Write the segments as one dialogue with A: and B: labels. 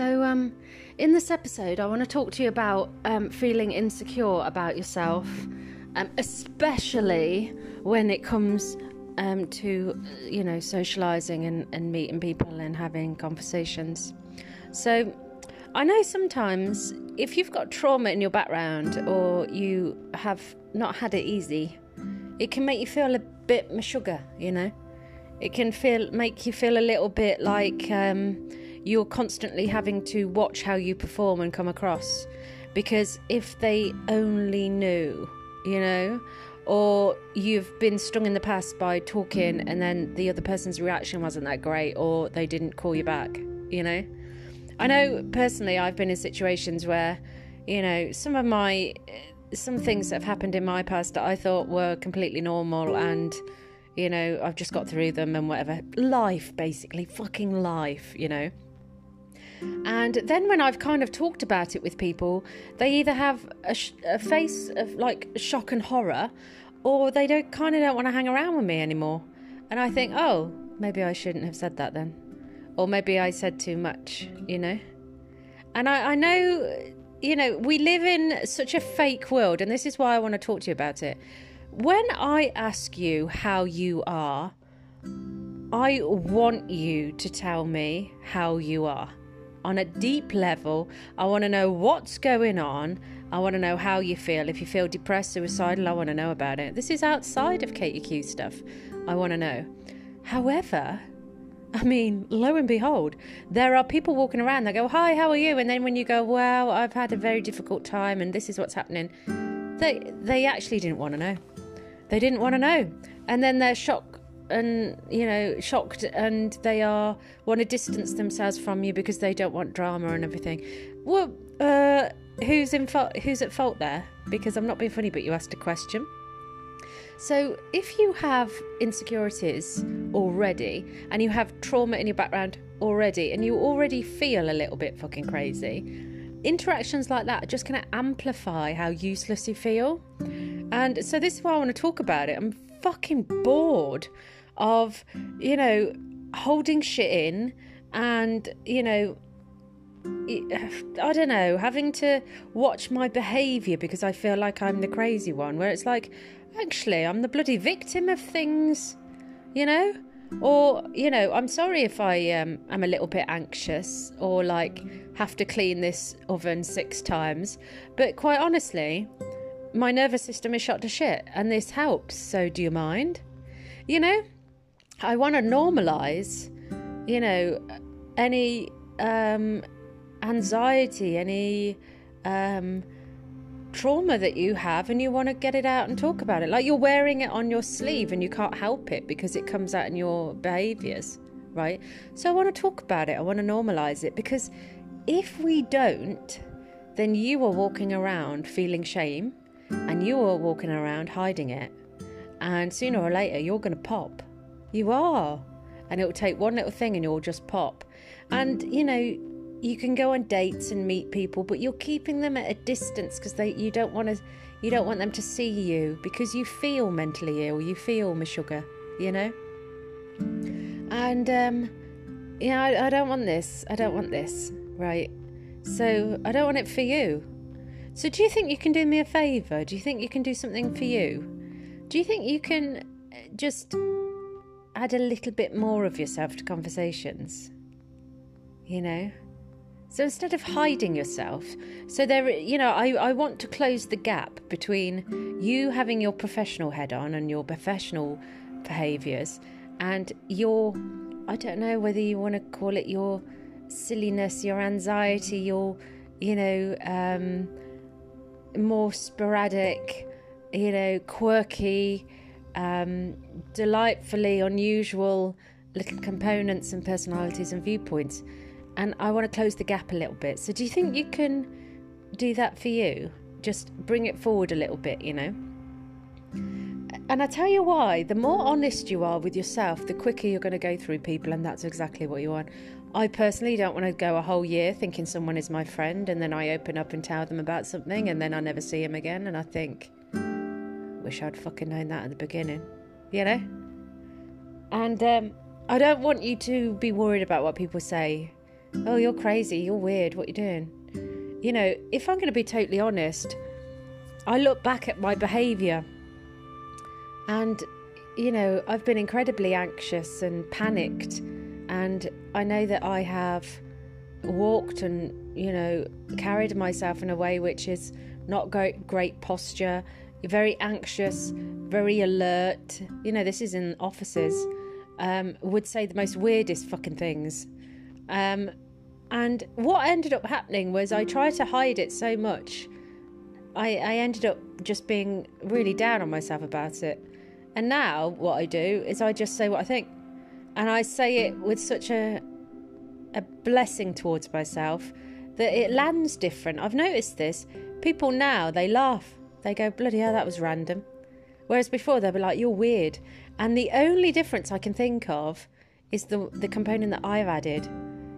A: So, um, in this episode, I want to talk to you about um, feeling insecure about yourself, um, especially when it comes um, to, you know, socializing and, and meeting people and having conversations. So, I know sometimes if you've got trauma in your background or you have not had it easy, it can make you feel a bit sugar, you know. It can feel make you feel a little bit like um, you're constantly having to watch how you perform and come across. Because if they only knew, you know, or you've been stung in the past by talking and then the other person's reaction wasn't that great or they didn't call you back, you know. I know personally I've been in situations where, you know, some of my some things that have happened in my past that I thought were completely normal and you know, I've just got through them and whatever. Life basically, fucking life, you know. And then when I've kind of talked about it with people, they either have a, sh- a face of like shock and horror, or they don't kind of don't want to hang around with me anymore. And I think, oh, maybe I shouldn't have said that then, or maybe I said too much, you know. And I, I know, you know, we live in such a fake world, and this is why I want to talk to you about it. When I ask you how you are, I want you to tell me how you are on a deep level. I want to know what's going on. I want to know how you feel. If you feel depressed, suicidal, I want to know about it. This is outside of Katie Queue stuff. I want to know. However, I mean, lo and behold, there are people walking around that go, Hi, how are you? And then when you go, Well, I've had a very difficult time and this is what's happening, they they actually didn't want to know. They didn't want to know. And then they're shocked and you know shocked and they are want to distance themselves from you because they don't want drama and everything. Well uh, who's in fault who's at fault there? Because i'm not being funny but you asked a question. So if you have insecurities already and you have trauma in your background already and you already feel a little bit fucking crazy interactions like that are just going to amplify how useless you feel. And so this is why i want to talk about it. I'm fucking bored of, you know, holding shit in and, you know, I don't know, having to watch my behaviour because I feel like I'm the crazy one, where it's like, actually, I'm the bloody victim of things, you know? Or, you know, I'm sorry if I um, am a little bit anxious or like have to clean this oven six times, but quite honestly, my nervous system is shot to shit and this helps, so do you mind? You know? I want to normalize, you know, any um, anxiety, any um, trauma that you have, and you want to get it out and talk about it. Like you're wearing it on your sleeve and you can't help it because it comes out in your behaviors, right? So I want to talk about it. I want to normalize it because if we don't, then you are walking around feeling shame and you are walking around hiding it. And sooner or later, you're going to pop you are. And it will take one little thing and you'll just pop. And, you know, you can go on dates and meet people, but you're keeping them at a distance because they you don't want to you don't want them to see you because you feel mentally ill, you feel meshuga, you know? And um yeah, I, I don't want this. I don't want this, right? So I don't want it for you. So do you think you can do me a favour? Do you think you can do something for you? Do you think you can uh, just add a little bit more of yourself to conversations. You know? So instead of hiding yourself, so there, you know, I, I want to close the gap between you having your professional head on and your professional behaviours and your, I don't know whether you want to call it your silliness, your anxiety, your, you know, um, more sporadic, you know, quirky, um, delightfully unusual little components and personalities and viewpoints. And I want to close the gap a little bit. So, do you think you can do that for you? Just bring it forward a little bit, you know? And I tell you why, the more honest you are with yourself, the quicker you're going to go through people, and that's exactly what you want. I personally don't want to go a whole year thinking someone is my friend, and then I open up and tell them about something, and then I never see them again, and I think, wish I'd fucking known that at the beginning, you know? And um, I don't want you to be worried about what people say oh, you're crazy, you're weird, what you doing? You know, if I'm going to be totally honest, I look back at my behaviour and, you know, I've been incredibly anxious and panicked. And I know that I have walked and, you know, carried myself in a way which is not great, great posture, very anxious, very alert. You know, this is in offices. Um, would say the most weirdest fucking things. Um, and what ended up happening was I tried to hide it so much. I, I ended up just being really down on myself about it. And now what I do is I just say what I think. And I say it with such a a blessing towards myself that it lands different. I've noticed this. People now they laugh. They go, bloody hell, that was random. Whereas before they'd be like, You're weird. And the only difference I can think of is the the component that I've added.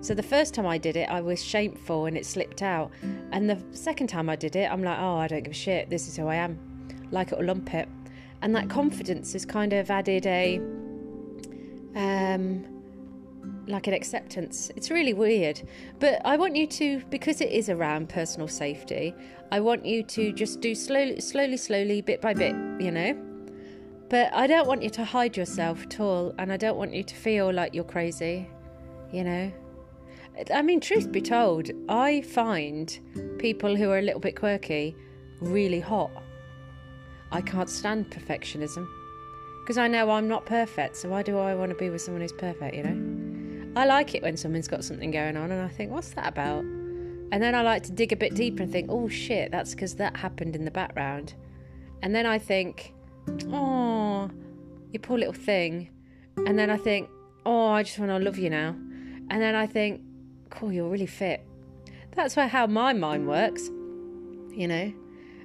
A: So the first time I did it, I was shameful and it slipped out. And the second time I did it, I'm like, oh, I don't give a shit. This is who I am. Like it or lump it. And that confidence has kind of added a, um, like an acceptance. It's really weird. But I want you to, because it is around personal safety, I want you to just do slowly, slowly, slowly, bit by bit, you know? But I don't want you to hide yourself at all. And I don't want you to feel like you're crazy, you know? I mean, truth be told, I find people who are a little bit quirky really hot. I can't stand perfectionism because I know I'm not perfect. So why do I want to be with someone who's perfect, you know? I like it when someone's got something going on and I think, what's that about? And then I like to dig a bit deeper and think, oh shit, that's because that happened in the background. And then I think, oh, you poor little thing. And then I think, oh, I just want to love you now. And then I think, cool, you're really fit. That's how my mind works, you know.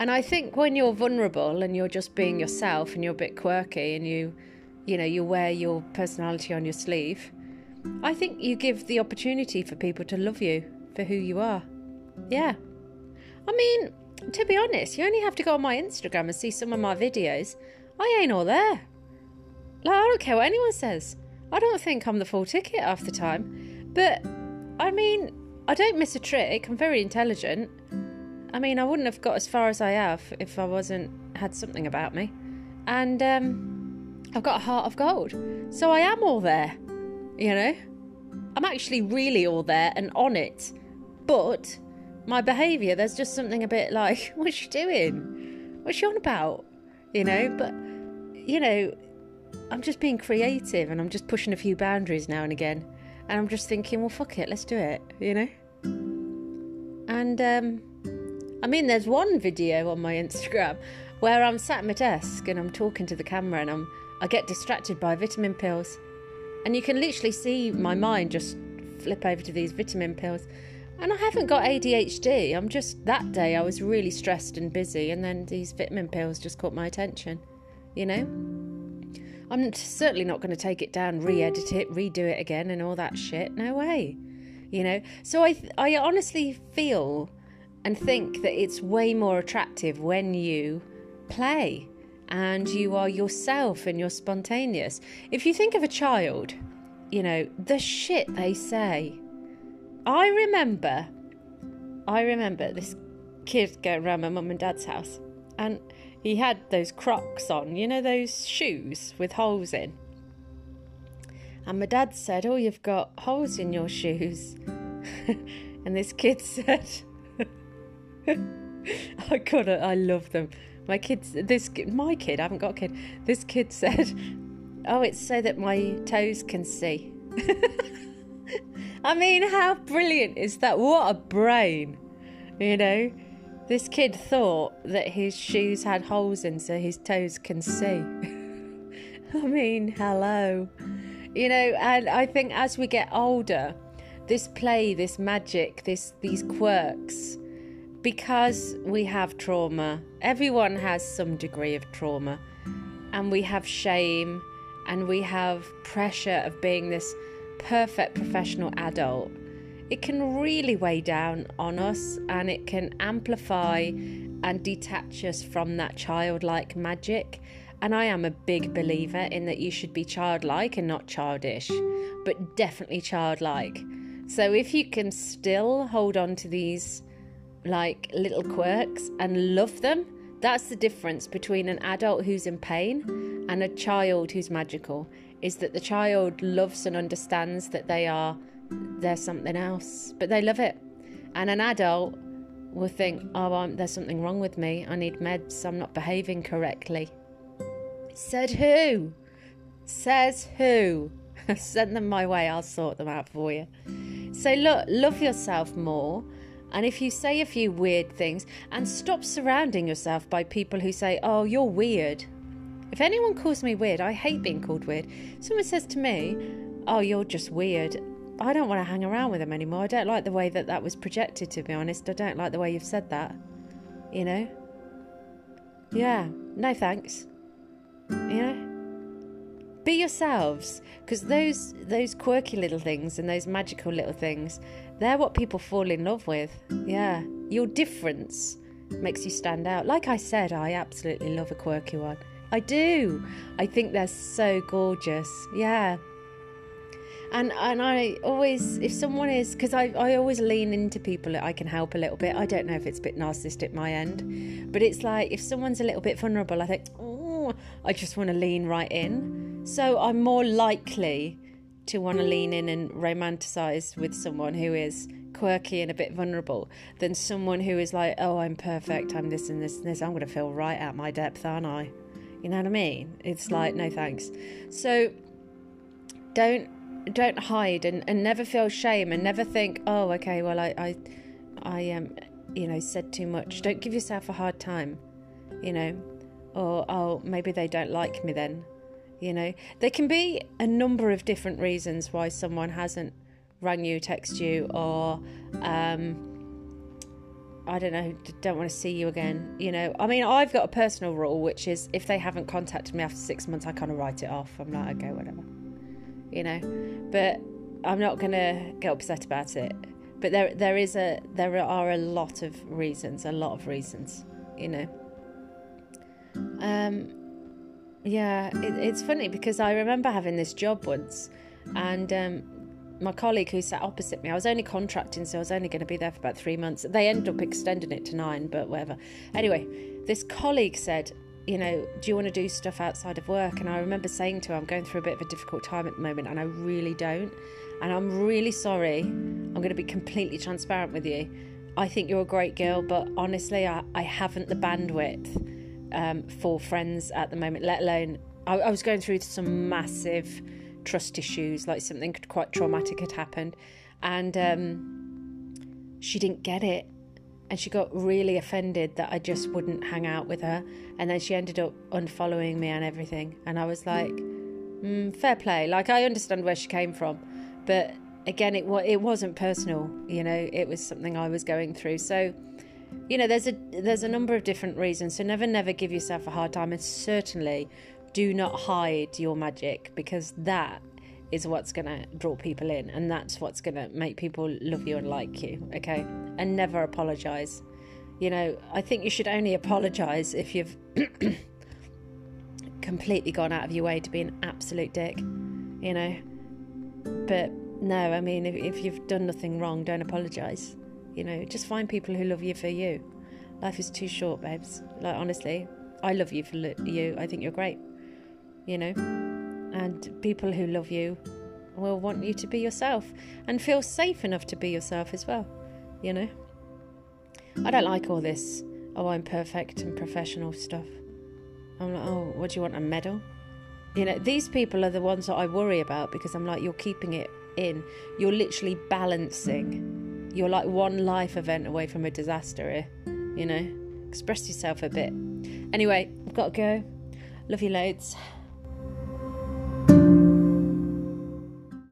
A: And I think when you're vulnerable and you're just being yourself and you're a bit quirky and you, you know, you wear your personality on your sleeve, I think you give the opportunity for people to love you for who you are. Yeah. I mean, to be honest, you only have to go on my Instagram and see some of my videos. I ain't all there. Like, I don't care what anyone says. I don't think I'm the full ticket half the time. But I mean, I don't miss a trick. I'm very intelligent. I mean, I wouldn't have got as far as I have if I wasn't had something about me. And um, I've got a heart of gold. So I am all there, you know? I'm actually really all there and on it. But my behaviour, there's just something a bit like, what's she doing? What's she on about? You know? But, you know, I'm just being creative and I'm just pushing a few boundaries now and again. And I'm just thinking, well, fuck it, let's do it, you know? And, um, I mean, there's one video on my Instagram where I'm sat at my desk and I'm talking to the camera and I'm, I get distracted by vitamin pills. And you can literally see my mind just flip over to these vitamin pills. And I haven't got ADHD. I'm just, that day I was really stressed and busy, and then these vitamin pills just caught my attention, you know? I'm certainly not going to take it down, re-edit it, redo it again, and all that shit. No way. You know. So I, I honestly feel and think that it's way more attractive when you play and you are yourself and you're spontaneous. If you think of a child, you know the shit they say. I remember, I remember this kid going around my mum and dad's house, and he had those crocs on, you know, those shoes with holes in. And my dad said, Oh, you've got holes in your shoes. and this kid said, I got it, I love them. My kids, this, my kid, I haven't got a kid. This kid said, Oh, it's so that my toes can see. I mean, how brilliant is that? What a brain, you know? This kid thought that his shoes had holes in so his toes can see. I mean, hello. You know, and I think as we get older, this play, this magic, this these quirks, because we have trauma, everyone has some degree of trauma, and we have shame and we have pressure of being this perfect professional adult it can really weigh down on us and it can amplify and detach us from that childlike magic. And I am a big believer in that you should be childlike and not childish, but definitely childlike. So if you can still hold on to these like little quirks and love them, that's the difference between an adult who's in pain and a child who's magical. Is that the child loves and understands that they are they're something else, but they love it. And an adult will think, oh, I'm, there's something wrong with me. I need meds. I'm not behaving correctly. Said who? Says who? Send them my way. I'll sort them out for you. So, look, love yourself more. And if you say a few weird things, and stop surrounding yourself by people who say, oh, you're weird. If anyone calls me weird, I hate being called weird. Someone says to me, oh, you're just weird. I don't want to hang around with them anymore. I don't like the way that that was projected, to be honest. I don't like the way you've said that. You know? Yeah, no thanks. You know? Be yourselves, because those those quirky little things and those magical little things, they're what people fall in love with. Yeah, your difference makes you stand out. Like I said, I absolutely love a quirky one. I do. I think they're so gorgeous. Yeah and and I always if someone is because I, I always lean into people that I can help a little bit I don't know if it's a bit narcissistic my end but it's like if someone's a little bit vulnerable I think oh I just want to lean right in so I'm more likely to want to lean in and romanticize with someone who is quirky and a bit vulnerable than someone who is like oh I'm perfect I'm this and this and this I'm going to feel right at my depth aren't I? You know what I mean? It's like no thanks. So don't don't hide and, and never feel shame and never think, oh, okay, well, I, I, I um, you know, said too much. Don't give yourself a hard time, you know, or oh, maybe they don't like me then, you know. There can be a number of different reasons why someone hasn't rang you, text you, or um, I don't know, don't want to see you again. You know, I mean, I've got a personal rule, which is if they haven't contacted me after six months, I kind of write it off. I'm like, okay, whatever you know. But I'm not to get upset about it. But there, there is a, there are a lot of reasons, a lot of reasons, you know. Um, yeah, it, it's funny because I remember having this job once, and um, my colleague who sat opposite me, I was only contracting, so I was only going to be there for about three months. They ended up extending it to nine, but whatever. Anyway, this colleague said, you know, do you want to do stuff outside of work? And I remember saying to her, I'm going through a bit of a difficult time at the moment, and I really don't. And I'm really sorry. I'm going to be completely transparent with you. I think you're a great girl, but honestly, I, I haven't the bandwidth um, for friends at the moment, let alone. I, I was going through some massive trust issues, like something quite traumatic had happened. And um, she didn't get it and she got really offended that I just wouldn't hang out with her. And then she ended up unfollowing me and everything. And I was like, mm, fair play. Like, I understand where she came from. But again, it, it wasn't personal, you know, it was something I was going through. So, you know, there's a there's a number of different reasons. So never, never give yourself a hard time, and certainly do not hide your magic because that is what's going to draw people in and that's what's going to make people love you and like you okay? And never apologize. You know i think you should only apologize if you've completely gone out of your way to be an absolute dick you know? But no i mean if, if you've done nothing wrong don't apologize you know just find people who love you for you life is too short babes like honestly i love you for you i think you're great you know and people who love you will want you to be yourself and feel safe enough to be yourself as well, you know. I don't like all this, oh, I'm perfect and professional stuff. I'm like, oh, what do you want, a medal? You know, these people are the ones that I worry about because I'm like, you're keeping it in. You're literally balancing. You're like one life event away from a disaster here, you know. Express yourself a bit. Anyway, I've got to go. Love you loads.